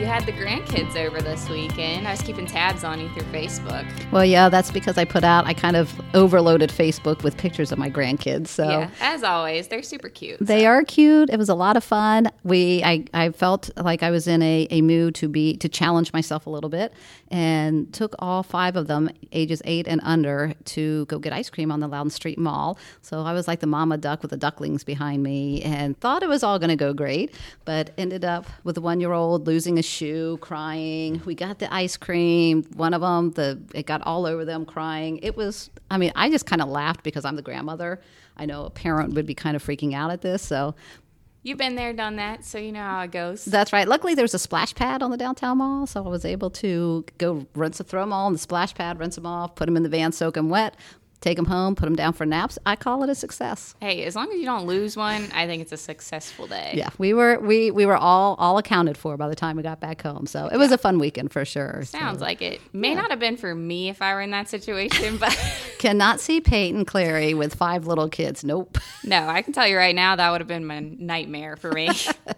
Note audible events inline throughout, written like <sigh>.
You had the grandkids over this weekend. I was keeping tabs on you through Facebook. Well, yeah, that's because I put out, I kind of overloaded Facebook with pictures of my grandkids. So Yeah, as always, they're super cute. They are cute. It was a lot of fun. We I, I felt like I was in a, a mood to be to challenge myself a little bit and took all five of them, ages eight and under, to go get ice cream on the Loudoun Street Mall. So I was like the mama duck with the ducklings behind me and thought it was all gonna go great, but ended up with a one year old losing a shoe, crying. We got the ice cream. One of them, the it got all over them crying. It was I mean, I just kind of laughed because I'm the grandmother. I know a parent would be kind of freaking out at this. So You've been there, done that, so you know how it goes. that's right. Luckily, there was a splash pad on the downtown mall, so I was able to go rinse, throw them all in the splash pad, rinse them off, put them in the van, soak them wet, take them home, put them down for naps. I call it a success. hey, as long as you don't lose one, I think it's a successful day. Yeah, we were we we were all all accounted for by the time we got back home. So it was a fun weekend for sure. So- Sounds like it. May not have been for me if I were in that situation, but <laughs> Cannot see Peyton Clary with five little kids. Nope. no, I can tell you right now that would have been my nightmare for me. <laughs>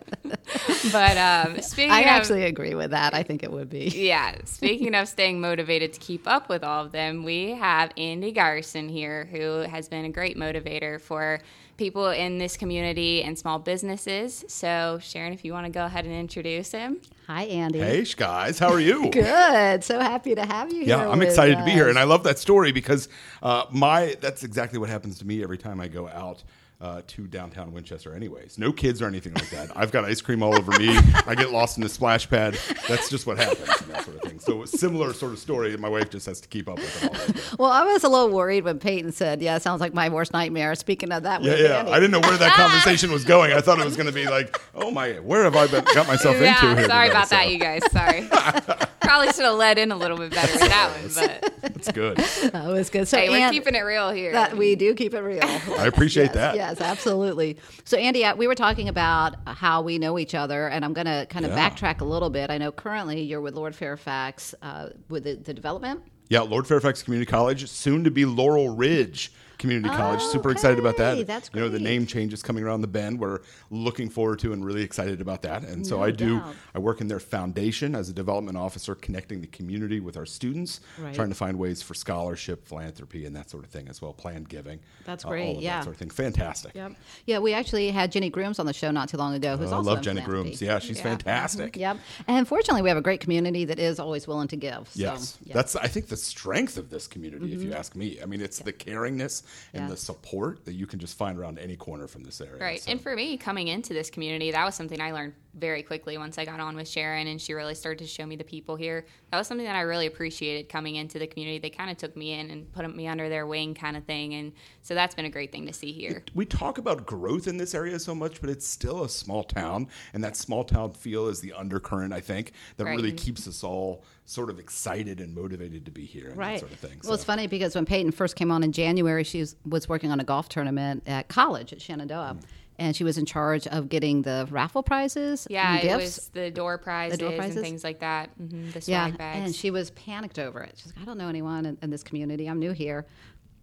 but um, speaking I of, actually agree with that. I think it would be. yeah, speaking of staying motivated to keep up with all of them, we have Andy Gyurisin here, who has been a great motivator for people in this community and small businesses. So, Sharon, if you want to go ahead and introduce him. Hi, Andy. Hey, guys, how are you? <laughs> Good. So happy to have you here. Yeah. I'm with excited to be here, and I love that story because uh, my that's exactly what happens to me every time I go out. Uh, to downtown Winchester, anyways. No kids or anything like that. I've got ice cream all over me. I get lost in the splash pad. That's just what happens, and that sort of thing. So, similar sort of story. My wife just has to keep up with it. Well, I was a little worried when Peyton said, "Yeah, sounds like my worst nightmare." Speaking of that, Yeah, yeah. Andy. I didn't know where that <laughs> conversation was going. I thought it was going to be like, oh my, where have I been, got myself into Yeah, here? sorry today? about So, that, you guys. Sorry. <laughs> Probably should have led in a little bit better with that one, but That's good. that was good. So hey, we're Ann- keeping it real here. that we do keep it real. <laughs> I appreciate yes, that. Yes, absolutely. So, Andy, uh, we were talking about how we know each other, and I'm going to kind of Yeah. backtrack a little bit. I know currently you're with Lord Fairfax uh, with the, the development. Yeah, Lord Fairfax Community College, soon to be Laurel Ridge Community College. Super excited about that. that's You know, the name change is coming around the bend. We're looking forward to and really excited about that. And so No I do, doubt. I work in their foundation as a development officer, connecting the community with our students, Right. trying to find ways for scholarship, philanthropy, and that sort of thing as well, planned giving. That's uh, great, all of yeah. That sort of thing. Fantastic. Yep. Yeah, we actually had Jenny Grooms on the show not too long ago. Who's Oh, I love Jenny philanthropy. Grooms. Yeah, she's fantastic. Yep. And fortunately, we have a great community that is always willing to give. So, Yes, yeah. that's I think the strength of this community. If you ask me, I mean, it's the caringness and the support that you can just find around any corner from this area. Right. So- And for me, coming into this community, that was something I learned very quickly once I got on with Sharon and she really started to show me the people here. That was something that I really appreciated coming into the community. They kind of took me in and put me under their wing kind of thing. And so that's been a great thing to see here. we talk about growth in this area so much, but it's still a small town, and that small town feel is the undercurrent. I think that Right. really keeps us all sort of excited and motivated to be here and Right. that sort of thing. Well, it's funny because when Peyton first came on in January, she was, was working on a golf tournament at college at Shenandoah. Mm. And she was in charge of getting the raffle prizes. Yeah, and it was the door prizes, prizes? and things like that. hmm the Yeah, bags. and she was panicked over it. She's like, I don't know anyone in, in this community. I'm new here.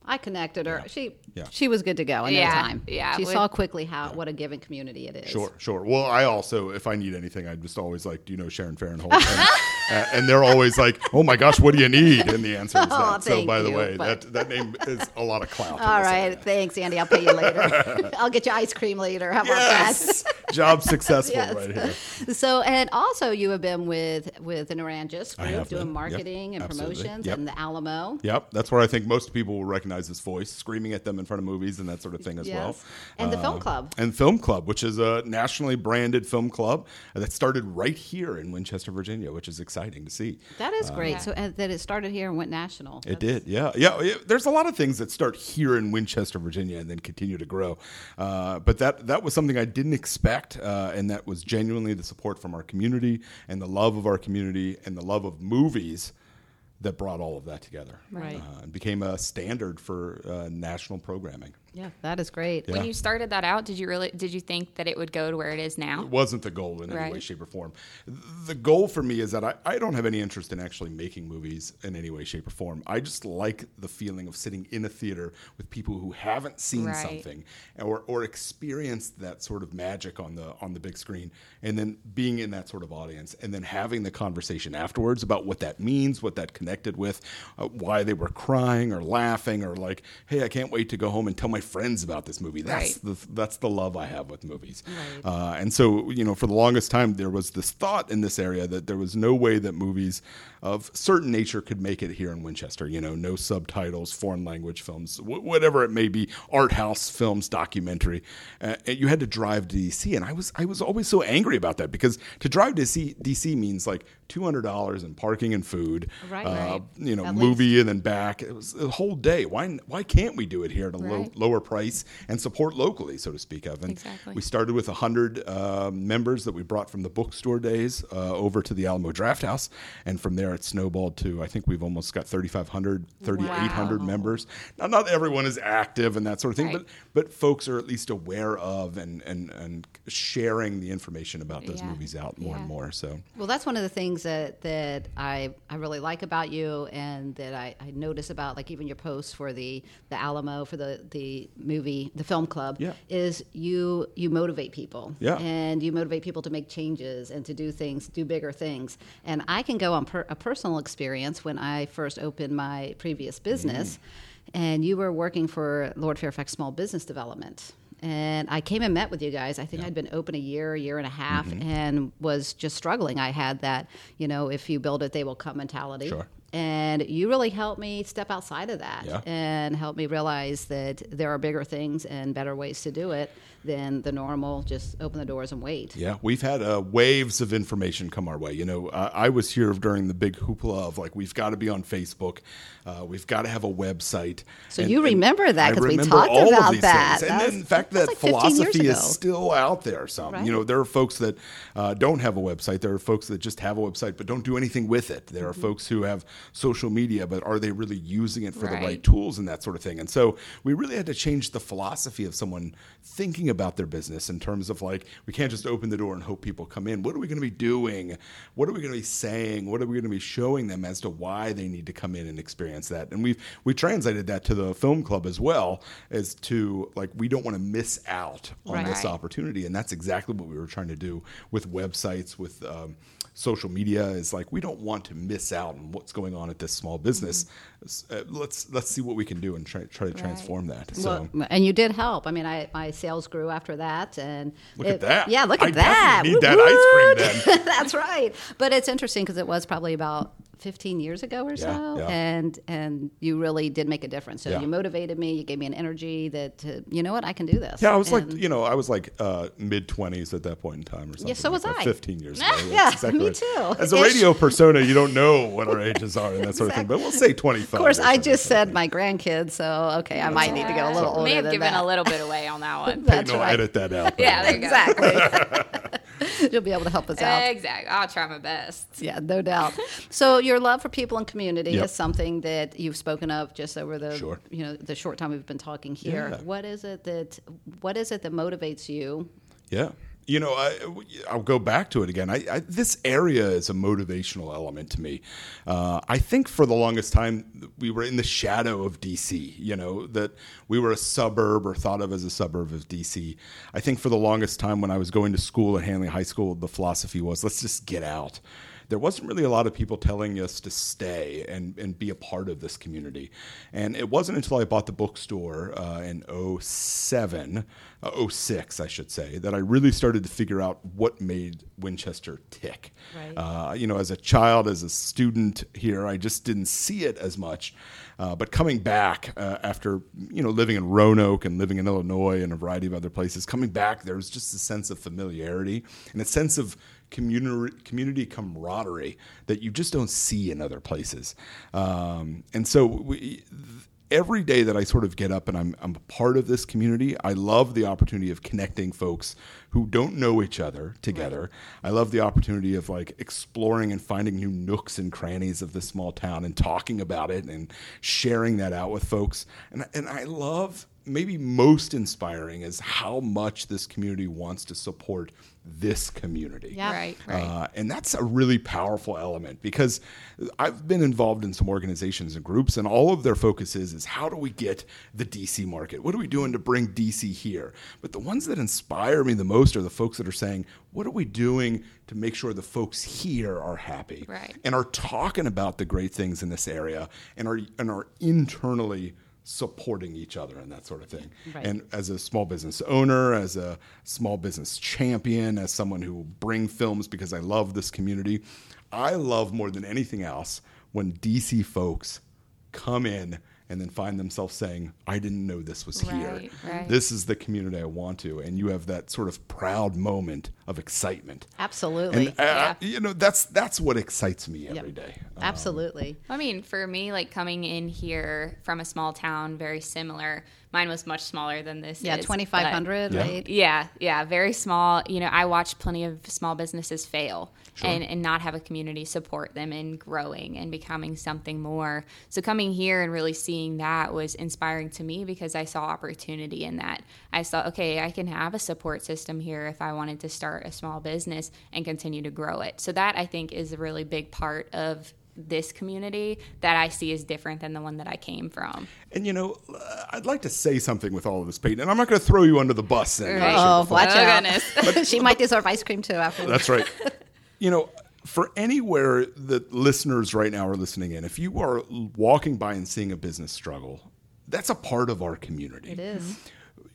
I connected her. She Yeah. she was good to go in Yeah, no time. yeah, She with- saw quickly how what a giving community it is. Sure, sure. Well, I also, if I need anything, I'm just always like, "Do you know Sharon Farrenholt?" And, <laughs> uh, and they're always like, "Oh my gosh, what do you need?" And the answer is <laughs> Oh, that. So, thank by the you, way, but- that that name is a lot of clout. in <laughs> All this right, area. thanks, Andy. I'll pay you later. I'll get you ice cream later. How about Yes, job successful <laughs> Yes. right here. So, and also you have been with with the Narangis I group have doing been. Yep, marketing and absolutely. promotions Yep. and the Alamo. Yep, that's where I think most people will recognize his voice, screaming at them in front of movies and that sort of thing as Yes. well. And the Uh, Film Club. And Film Club, which is a nationally branded film club that started right here in Winchester, Virginia, which is exciting to see. That is great. Yeah. So uh, that it started here and went national. It did, yeah, yeah, yeah. There's a lot of things that start here in Winchester, Virginia, and then continue to grow. Uh, but that that was something I didn't expect, uh, and that was genuinely the support from our community and the love of our community and the love of movies that brought all of that together. Right. uh, and became a standard for uh, national programming. Yeah, that is great. Yeah. When you started that out, did you really did you think that it would go to where it is now? It wasn't the goal in any way, shape, or form. The goal for me is that I, I don't have any interest in actually making movies in any way, shape, or form. I just like the feeling of sitting in a theater with people who haven't seen Right. something or, or experienced that sort of magic on the on the big screen, and then being in that sort of audience, and then having the conversation afterwards about what that means, what that connected with, uh, why they were crying or laughing, or like, hey, I can't wait to go home and tell my friends about this movie. That's Right. the that's the love I have with movies. Right. Uh, and so, you know, for the longest time, there was this thought in this area that there was no way that movies of certain nature could make it here in Winchester. You know, no subtitles, foreign language films, wh- whatever it may be, art house films, documentary. Uh, and you had to drive to DC, and I was I was always so angry about that because to drive to DC, DC means like two hundred dollars in parking and food. Right. uh, Right. You know, At movie and then back. It was a whole day. Why why can't we do it here at a low, Right. Lower price and support locally, so to speak of? And Exactly. we started with 100 uh, members that we brought from the bookstore days uh, over to the Alamo Drafthouse. And from there, it snowballed to, I think we've almost got 3,500, 3,800 Wow. members. Now, not everyone is active and that sort of thing, Right. but, but folks are at least aware of and, and, and sharing the information about those Yeah. movies out more and more. So, Well, that's one of the things that that I, I really like about you, and that I, I notice about like even your posts for the the Alamo for the the movie the film club Yeah. is you you motivate people Yeah. and you motivate people to make changes and to do things do bigger things and I can go on per, a personal experience when I first opened my previous business Mm. and you were working for Lord Fairfax Small Business Development. And I came and met with you guys. I think I'd been open a year, a year and a half, Mm-hmm. and was just struggling. I had that, you know, if you build it, they will come mentality. Sure. And you really helped me step outside of that Yeah. and help me realize that there are bigger things and better ways to do it than the normal just open the doors and wait. Yeah, we've had uh, waves of information come our way. You know, uh, I was here during the big hoopla of like we've got to be on Facebook, uh, we've got to have a website. So you remember that I 'cause we talked all of about that. things. And was- then the fact that that like philosophy is still out there. Some, Right. you know, there are folks that uh, don't have a website. There are folks that just have a website but don't do anything with it. There are Mm-hmm. folks who have social media, but are they really using it for the right Right. tools and that sort of thing? And so we really had to change the philosophy of someone thinking about their business in terms of like we can't just open the door and hope people come in. What are we going to be doing? What are we going to be saying? What are we going to be showing them as to why they need to come in and experience that? And we've we translated that to the film club as well as to like we don't want to miss out on this opportunity, and that's exactly what we were trying to do with websites with. Um, Social media is like we don't want to miss out on what's going on at this small business. S- Uh, let's let's see what we can do and try try to transform that. So Well, and you did help. I mean, I, my sales grew after that, and Look it- at that. Yeah, look at I that. need that ice cream woot. <laughs> That's right. But it's interesting because it was probably about 15 years ago or Yeah, so, yeah. and and you really did make a difference. So Yeah. you motivated me. You gave me an energy that uh, you know what I can do this. Yeah, I was And- like, you know, I was like uh, mid twenties at that point in time, or something. yeah so was that, I. Fifteen years <laughs> ago. Yeah, exactly me right. too. As a Ish. radio <laughs> persona, you don't know what our ages are and that sort of thing. But we'll say twenty-five. Of course, I just said my grandkids, so okay, I might need to go a little older May have than given that. a little bit away on that <laughs> one. Hey, That's no, right. edit that out. yeah, there you go. Exactly. <laughs> You'll be able to help us out. Exactly. I'll try my best. Yeah, no doubt. So your love for people and community Yep. is something that you've spoken of just over the Sure. you know the short time we've been talking here. Yeah. What is it that what is it that motivates you? Yeah. You know, I, I'll go back to it again. I, I, this area is a motivational element to me. Uh, I think for the longest time, we were in the shadow of DC, you know, that we were a suburb or thought of as a suburb of DC. I think for the longest time when I was going to school at Handley High School, the philosophy was let's just get out there wasn't really a lot of people telling us to stay and, and be a part of this community. And it wasn't until I bought the bookstore uh, in 07, uh, 06, I should say, that I really started to figure out what made Winchester tick. Right. Uh, you know, as a child, as a student here, I just didn't see it as much. Uh, but coming back uh, after you know living in Roanoke and living in Illinois and a variety of other places, coming back there was just a sense of familiarity and a sense of community community camaraderie that you just don't see in other places. Um, and so we, every day that I sort of get up and I'm, I'm a part of this community, I love the opportunity of connecting folks who don't know each other together. I love the opportunity of like exploring and finding new nooks and crannies of this small town and talking about it and sharing that out with folks. And, and I love maybe most inspiring is how much this community wants to support this community. Yeah. Right, right. Uh, and that's a really powerful element because I've been involved in some organizations and groups, and all of their focus is, is how do we get the DC market? What are we doing to bring DC here? But the ones that inspire me the most are the folks that are saying, what are we doing to make sure the folks here are happy Right. and are talking about the great things in this area and are and are internally supporting each other and that sort of thing. Right. And as a small business owner, as a small business champion, as someone who will bring films because I love this community, I love more than anything else when DC folks come in and then find themselves saying, I didn't know this was here. Right, right. This is the community I want to. And you have that sort of proud moment of excitement. Absolutely. And uh, Yeah. you know, that's that's what excites me every Yep. day. Absolutely. I mean, for me, like coming in here from a small town, very similar. Mine was much smaller than this. yeah, 2,500, Yeah. right? Yeah, yeah, very small. You know, I watched plenty of small businesses fail and, and not have a community support them in growing and becoming something more. So coming here and really seeing that was inspiring to me because I saw opportunity in that. I saw, okay, I can have a support system here if I wanted to start a small business and continue to grow it. So that I think is a really big part of this community that I see is different than the one that I came from. And you know, uh, I'd like to say something with all of this, Peyton, and I'm not going to throw you under the bus. Then, Right. Oh, watch Oh, out. goodness. <laughs> she might deserve ice cream too after. That's right. <laughs> you know, for anywhere that listeners right now are listening in, if you are walking by and seeing a business struggle, that's a part of our community. It is.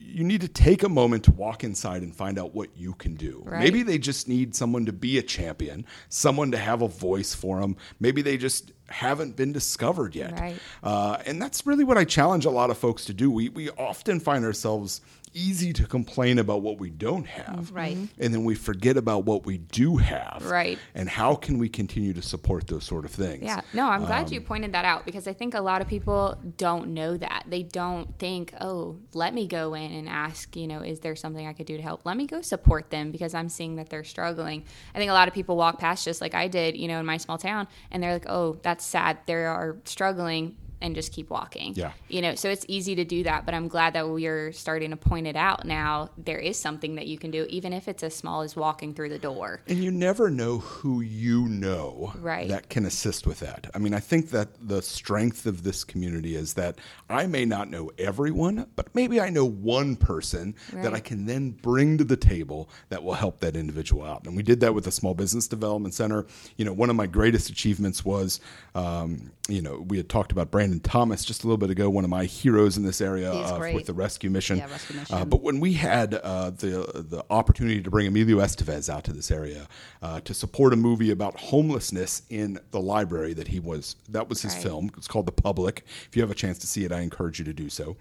You need to take a moment to walk inside and find out what you can do. Right. Maybe they just need someone to be a champion, someone to have a voice for them. Maybe they just haven't been discovered yet. Right. Uh, and that's really what I challenge a lot of folks to do. We, we often find ourselves easy to complain about what we don't have. Right. And then we forget about what we do have. Right. And how can we continue to support those sort of things? Yeah, no, I'm glad Um, you pointed that out because I think a lot of people don't know that. They don't think, oh, let me go in and ask, you know, is there something I could do to help? Let me go support them because I'm seeing that they're struggling. I think a lot of people walk past just like I did, you know, in my small town, and they're like, oh, that's sad. They are struggling. And just keep walking. Yeah. You know, so it's easy to do that, but I'm glad that we're starting to point it out now. There is something that you can do, even if it's as small as walking through the door. And you never know who you know Right. that can assist with that. I mean, I think that the strength of this community is that I may not know everyone, but maybe I know one person that I can then bring to the table that will help that individual out. And we did that with the Small Business Development Center. You know, one of my greatest achievements was, um, you know, we had talked about Brandon Thomas just a little bit ago, one of my heroes in this area uh, with the rescue mission. Yeah, rescue Uh, mission. but when we had uh, the the opportunity to bring Emilio Estevez out to this area uh, to support a movie about homelessness in the library that he was that was his Right. film. It's called The Public. If you have a chance to see it, I encourage you to do so.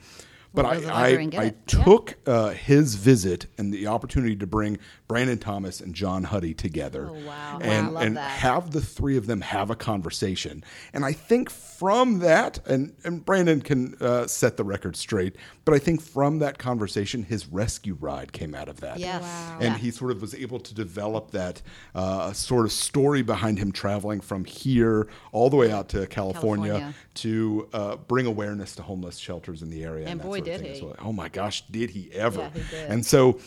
But We'll go to the I, I, I it. Yeah. took uh, his visit and the opportunity to bring Brandon Thomas and John Huddy together Oh, wow. and, Wow. And that. have the three of them have a conversation. And I think from that, and, and Brandon can uh, set the record straight, but I think from that conversation, his rescue ride came out of that. Yes. Wow. And Yeah. he sort of was able to develop that uh, sort of story behind him traveling from here all the way out to California, California. to uh, bring awareness to homeless shelters in the area. And that boy, sort of did he. well. Oh my gosh, did he ever? Yeah, he did. And so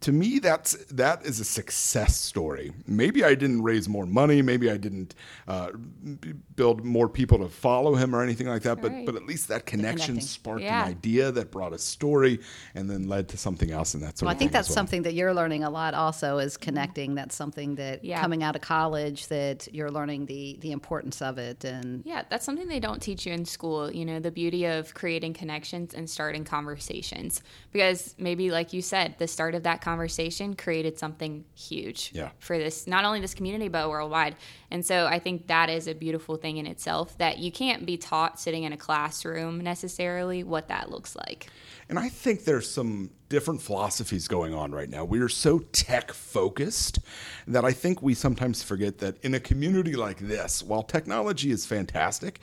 to me that's that is a success story maybe i didn't raise more money maybe i didn't uh, build more people to follow him or anything like that but Right. but at least that connection sparked Yeah. an idea that brought a story and then led to something else and that's Well, I think that's something that you're learning a lot. Also, is connecting. That's something that Yeah. coming out of college that you're learning the the importance of it. And Yeah, that's something they don't teach you in school. You know, the beauty of creating connections and starting conversations. Because maybe, like you said, the start of that conversation created something huge Yeah. for this, not only this community, but worldwide. And so I think that is a beautiful thing in itself that you can't be taught sitting in a classroom necessarily what that looks like. And I think there's some different philosophies going on right now. We are so tech focused that I think we sometimes forget that in a community like this, while technology is fantastic,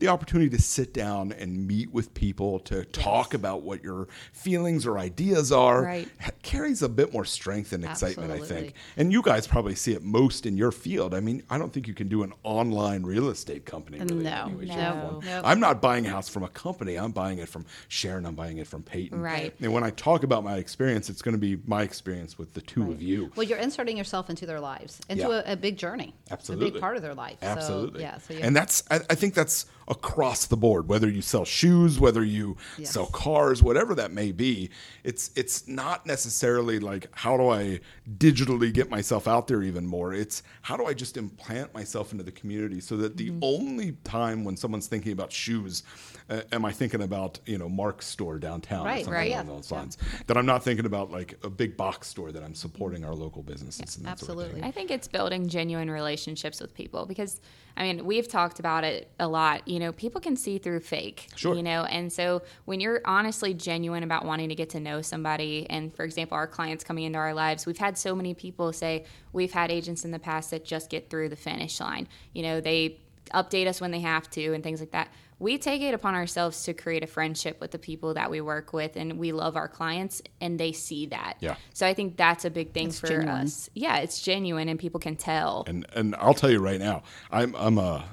the opportunity to sit down and meet with people to talk about what your feelings or ideas are Right. carries a bit more strength and excitement, I think. And you guys probably see it most in your field. I mean, I don't think you can do an online real estate company. Really No. No. I'm not buying a house from a company. I'm buying it from Sharon. I'm buying it from Peyton. Right. And when I talk about my experience, it's going to be my experience with the two of you. Well, you're inserting yourself into their lives, into Yeah. a, a big journey, Absolutely. a big part of their life. Absolutely. So, yeah. So and that's I, I think that's across the board. Whether you sell shoes, whether you Yes. sell cars, whatever that may be, it's it's not necessarily like how do I digitally get myself out there even more. It's how do I just implant myself into the community so that the Mm-hmm. only time when someone's thinking about shoes, uh, am I thinking about you know Mark's store downtown, or Right, something right. along those lines? That I'm not thinking about like a big box store that I'm supporting our local businesses. and that sort of thing. absolutely. I think it's building genuine relationships with people because I mean, we've talked about it a lot. You know, people can see through fake. Sure. You know, and so when you're honestly genuine about wanting to get to know somebody, and for example, our clients coming into our lives, we've had so many people say we've had agents in the past that just get through the finish line. You know, they update us when they have to and things like that. We take it upon ourselves to create a friendship with the people that we work with, and we love our clients, and they see that. Yeah. So I think that's a big thing It's for genuine. us. Yeah, it's genuine, and people can tell. And and I'll tell you right now, I'm I'm a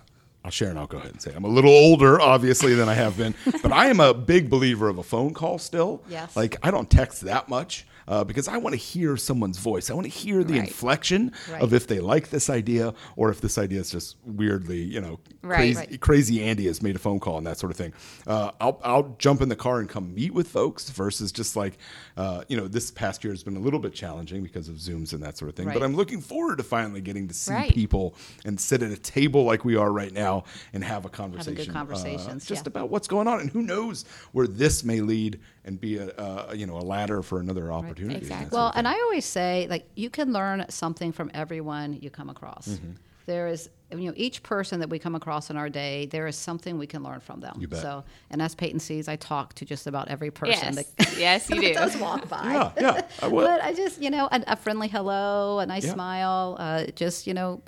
I'll share and I'll go ahead and say. I'm a little older, obviously, than I have been, but I am a big believer of a phone call still. Yes. Like I don't text that much uh, because I want to hear someone's voice. I want to hear the Right. inflection Right. of if they like this idea or if this idea is just weirdly, you know, Right. crazy, crazy Andy has made a phone call and that sort of thing. Uh, I'll I'll jump in the car and come meet with folks versus just like, uh, you know, this past year has been a little bit challenging because of Zooms and that sort of thing. But I'm looking forward to finally getting to see people and sit at a table like we are right now and have a conversation, uh, conversations, just yeah. about what's going on and who knows where this may lead and be a, uh, you know a ladder for another opportunity. and that Exactly. Well, and. I always say, like, you can learn something from everyone you come across. Mm-hmm. There is, you know, each person that we come across in our day, there is something we can learn from them. You bet. So, and as Peyton sees, I talk to just about every person Yes, that yes, you <laughs> do. does walk <laughs> by. yeah, yeah, I will. But I just, you know, a, a friendly hello, a nice Yeah. smile, uh, just, you know,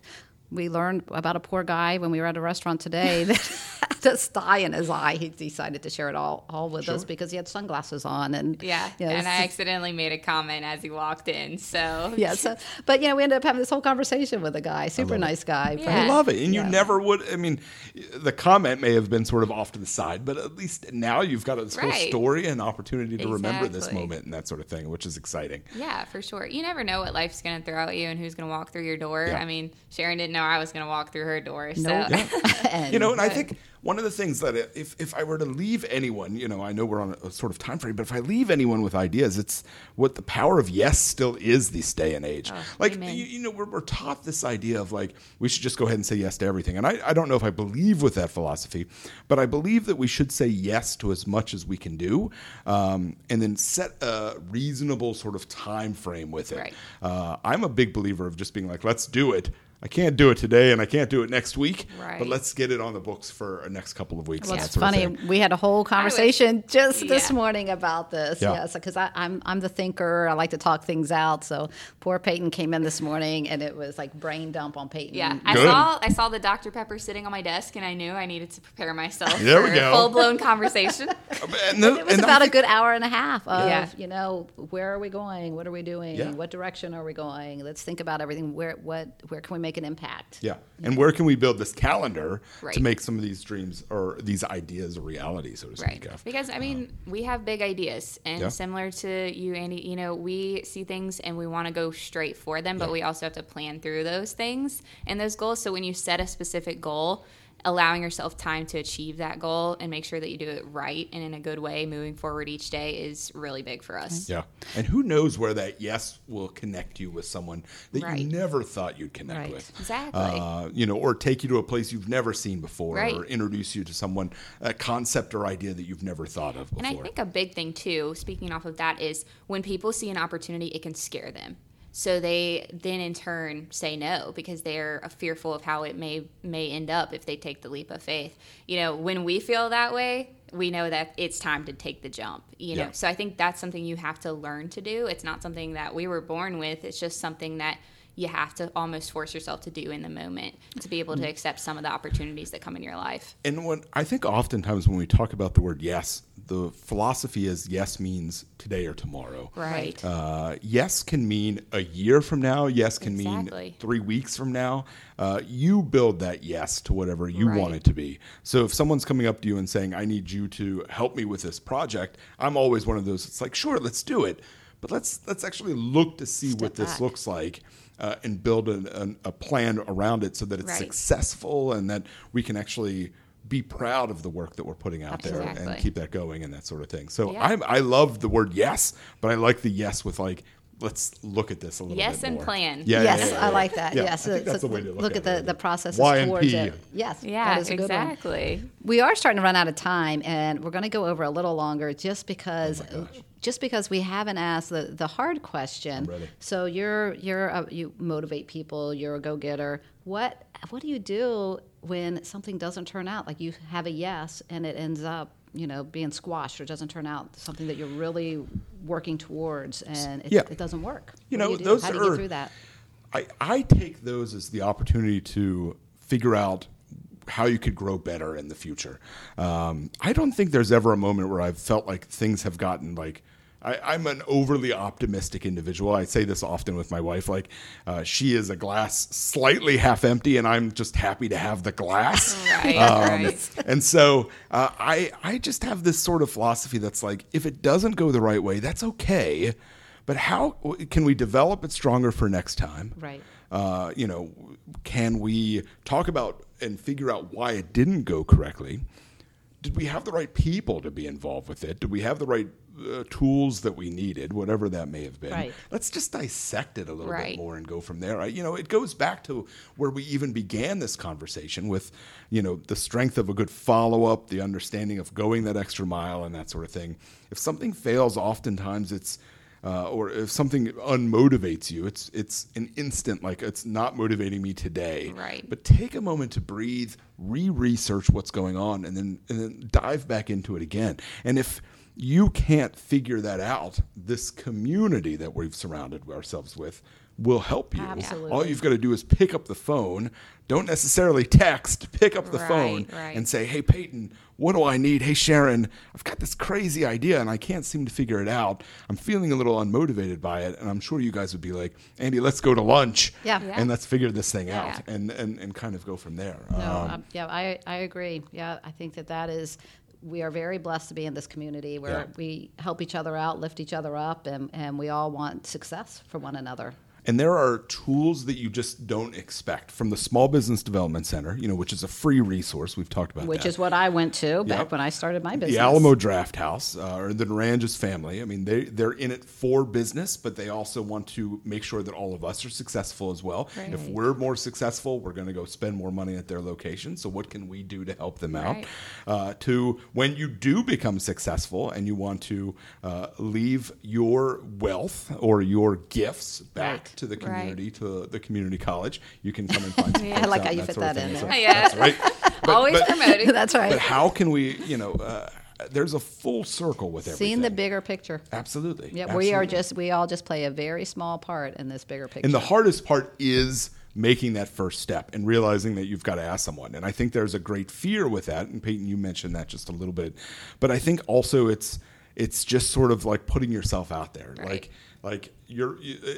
we learned about a poor guy when we were at a restaurant today <laughs> that <laughs> a sty in his eye. He decided to share it all, all with us because he had sunglasses on. And Yeah, you know, and I <laughs> accidentally made a comment as he walked in. So yeah. So, but you know, we ended up having this whole conversation with a guy, super love it. nice guy. Yeah. I love it. And you Yeah. never would. I mean, the comment may have been sort of off to the side, but at least now you've got this whole story and opportunity to remember this moment and that sort of thing, which is exciting. yeah, for sure. You never know what life's going to throw at you and who's going to walk through your door. Yeah. I mean, Sharon didn't know I was going to walk through her door. So Nope. <laughs> You know, and I think one of the things that if, if I were to leave anyone, you know, I know we're on a, sort of time frame, but if I leave anyone with ideas, it's what the power of yes still is this day and age. like, you, you know, we're, we're taught this idea of like, we should just go ahead and say yes to everything. And I, I don't know if I believe with that philosophy, but I believe that we should say yes to as much as we can do um, and then set a reasonable sort of time frame with it. Right. Uh, I'm a big believer of just being like, let's do it. I can't do it today and I can't do it next week, Right. but let's get it on the books for a next couple of weeks. Well, and it's that sort of funny. We had a whole conversation just this morning about this. Yeah. Yes, because I'm I'm the thinker. I like to talk things out. So poor Peyton came in this morning, and it was like brain dump on Peyton. Yeah, I Good. saw I saw the Dr Pepper sitting on my desk, and I knew I needed to prepare myself There we go. a full blown <laughs> conversation. And the- It was and I about a good hour and a half of, Yeah. you know, where are we going? What are we doing? Yeah. What direction are we going? Let's think about everything. Where what where can we make an impact? Yeah. And where can we build this calendar to make some of these dreams or these ideas a reality, so to Right. speak? of? Because I mean, um, we have big ideas, and Yeah. similar to you, Andy, you know, we see things and we want to go straight for them, but Yeah. we also have to plan through those things and those goals. So when you set a specific goal, allowing yourself time to achieve that goal and make sure that you do it right and in a good way moving forward each day is really big for us. Yeah. And who knows where that yes will connect you with someone that Right. you never thought you'd connect Right. with. Exactly. Uh, you know, or take you to a place you've never seen before, Right. or introduce you to someone, a concept or idea that you've never thought of before. And I think a big thing too, speaking off of that, is when people see an opportunity, it can scare them. So they then in turn say no because they're fearful of how it may may end up if they take the leap of faith. You know, when we feel that way, we know that it's time to take the jump. You know, Yeah. so I think that's something you have to learn to do. It's not something that we were born with. It's just something that you have to almost force yourself to do in the moment to be able Mm. to accept some of the opportunities that come in your life. And when I think oftentimes when we talk about the word yes, the philosophy is yes means today or tomorrow. Right. Uh, yes can mean a year from now. Yes can mean three weeks from now. Uh, you build that yes to whatever you Right. want it to be. So if someone's coming up to you and saying, "I need you to help me with this project," I'm always one of those. It's like, sure, let's do it, but let's let's actually look to see what this back. looks like. Uh, and build an, an, a plan around it so that it's Right. successful and that we can actually be proud of the work that we're putting out there and keep that going and that sort of thing. So Yeah. I'm, I love the word yes, but I like the yes with like, let's look at this a little bit. Yes and more. plan. Yeah, yeah, yes, yeah, yeah, I like that. Yes, I think so- that's so the way to look, look at, at it. the, the processes Y towards it. Yes, Yeah, that is a good one. exactly. We are starting to run out of time, and we're going to go over a little longer just because Oh gosh. Just because we haven't asked the, the hard question. So you're you're a, you motivate people. You're a go getter. What what do you do when something doesn't turn out? Like you have a yes, and it ends up you know being squashed or doesn't turn out something that you're really working towards, and it, Yeah. it doesn't work. You What do know, do? those How do you are- get through that? I, I take those as the opportunity to figure out how you could grow better in the future. Um, I don't think there's ever a moment where I've felt like things have gotten like. I, I'm an overly optimistic individual. I say this often with my wife. Like, uh, she is a glass slightly half empty, and I'm just happy to have the glass. <laughs> Right, Um, right. And so uh, I I just have this sort of philosophy that's like if it doesn't go the right way, that's okay. But how can we develop it stronger for next time? Right. Uh, you know, can we talk about and figure out why it didn't go correctly? Did we have the right people to be involved with it? Did we have the right uh, tools that we needed, whatever that may have been? Right. Let's just dissect it a little Right. bit more and go from there. I, you know, it goes back to where we even began this conversation with, you know, the strength of a good follow up, the understanding of going that extra mile, and that sort of thing. If something fails, oftentimes it's uh, or if something unmotivates you, it's it's an instant like it's not motivating me today. Right. But take a moment to breathe, re-research what's going on, and then and then dive back into it again. And if you can't figure that out, this community that we've surrounded ourselves with will help you. Absolutely. All you've got to do is pick up the phone. Don't necessarily text. Pick up the Right, phone right. and say, "Hey Peyton, what do I need? Hey Sharon, I've got this crazy idea and I can't seem to figure it out. I'm feeling a little unmotivated by it, and I'm sure you guys would be like, Andy, let's go to lunch, Yeah. Yeah. and let's figure this thing Yeah. out, and, and and kind of go from there." No, Um, um, yeah, I, I agree. Yeah, I think that that is, we are very blessed to be in this community where Yeah. we help each other out, lift each other up, and, and we all want success for one another. And there are tools that you just don't expect from the Small Business Development Center, you know, which is a free resource. We've talked about Which that. is what I went to back Yep. when I started my business. the Alamo Drafthouse uh, or the Naranjas family. I mean, they they're in it for business, but they also want to make sure that all of us are successful as well. If we're more successful, we're going to go spend more money at their location. So, what can we do to help them out? Right. Uh, to when you do become successful and you want to uh, leave your wealth or your gifts back Right. To the Right. community, to the community college, you can come and <laughs> find. some Yeah. I like out how you fit sort of that thing in there. <laughs> well. Yeah. That's right. <laughs> But- Always but- promoting. That's right. but how can we, you know, uh, there's a full circle with everything. Seeing the bigger picture. Absolutely. Yeah, we are just, we all just play a very small part in this bigger picture. And the hardest part is making that first step and realizing that you've got to ask someone. And I think there's a great fear with that. And Peyton, you mentioned that just a little bit. But I think also it's it's just sort of like putting yourself out there. Right. Like like you're you, uh,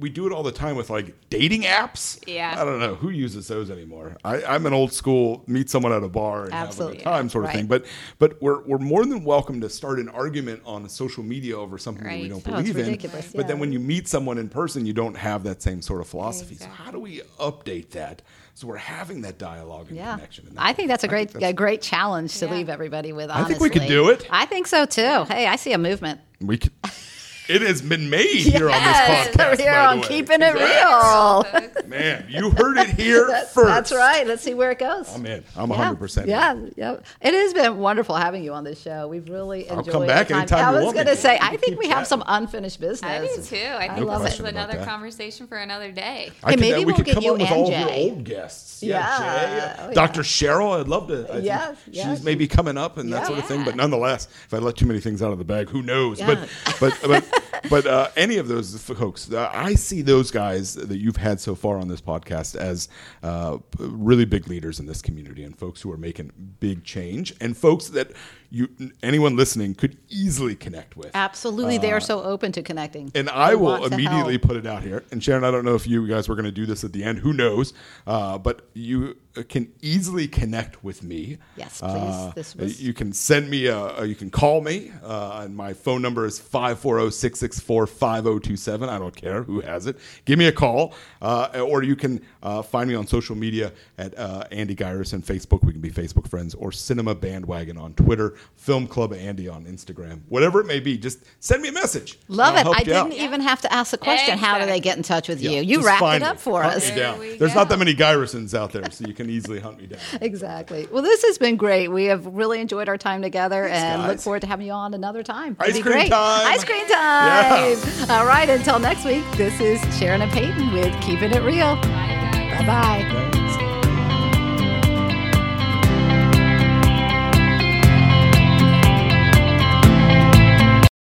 we do it all the time with like dating apps. Yeah. I don't know who uses those anymore. I, I'm an old school meet someone at a bar and Absolutely. have a good time sort of Right. thing. But but we're we're more than welcome to start an argument on social media over something that we don't Oh, believe in. ridiculous, But then when you meet someone in person, you don't have that same sort of philosophy. So how do we update that so we're having that dialogue and yeah, connection? And I think that's a great, that's- a great challenge to Yeah. leave everybody with. I think we could do it. I think so too. Hey, I see a movement. we could. It has been made here on this podcast. here on way. keeping it Congrats. real. Man, you heard it here <laughs> That- first. That's right. Let's see where it goes. I'm in. I'm Yeah. 100% Yeah, yeah. It has been wonderful having you on this show. We've really enjoyed. I'll enjoyed come back time. anytime I was going to to. say, I think keep we have some unfinished business. do too. I think No this is another conversation for another day. I Hey, maybe we we'll could get come you on with and all of your old guests. Yeah. Jay. Oh, yeah. Dr. Cheryl, I'd love to. I Yes, yes. She's maybe coming up and that sort of thing. But nonetheless, if I let too many things out of the bag, who knows? But but but but uh, any of those folks, uh, I see those guys that you've had so far on this podcast as uh, really big leaders in this community and folks who are making big change and folks that you anyone listening could easily connect with. Absolutely, they are so open to connecting. And I will immediately put it out here. And Sharon, I don't know if you guys were going to do this at the end. Who knows? Uh, but you can easily connect with me. Yes, please. Uh, This was- You can send me, a, you can call me. Uh, and my phone number is 540 664 5027. I don't care who has it. Give me a call. Uh, or you can uh, find me on social media at uh, Andy Gyurisin on Facebook. We can be Facebook friends. Or Cinema Bandwagon on Twitter. Film Club Andy on Instagram. Whatever it may be, just send me a message. Love it. I help you out. didn't even have to ask the question. How do they get in touch with you? Yeah, You just wrapped it up for us. me down. There we There's not that many Gyurisins out there, so you can easily hunt me down. <laughs> Exactly. Well, this has been great. We have really enjoyed our time together and look forward to having you on another time. Ice It'd be cream great. time. Ice cream time. All right. Until next week, this is Sharon and Peyton with Keeping It Real. Bye bye. bye. Okay?